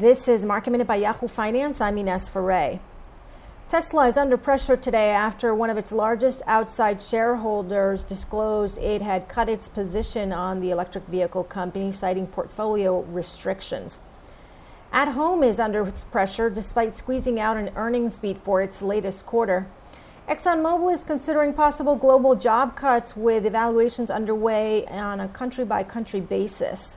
This is Market Minute by Yahoo Finance. I'm Ines Ferre. Tesla is under pressure today after one of its largest outside shareholders disclosed it had cut its position on the electric vehicle company, citing portfolio restrictions. At Home is under pressure despite squeezing out an earnings beat for its latest quarter. ExxonMobil is considering possible global job cuts with evaluations underway on a country by country basis.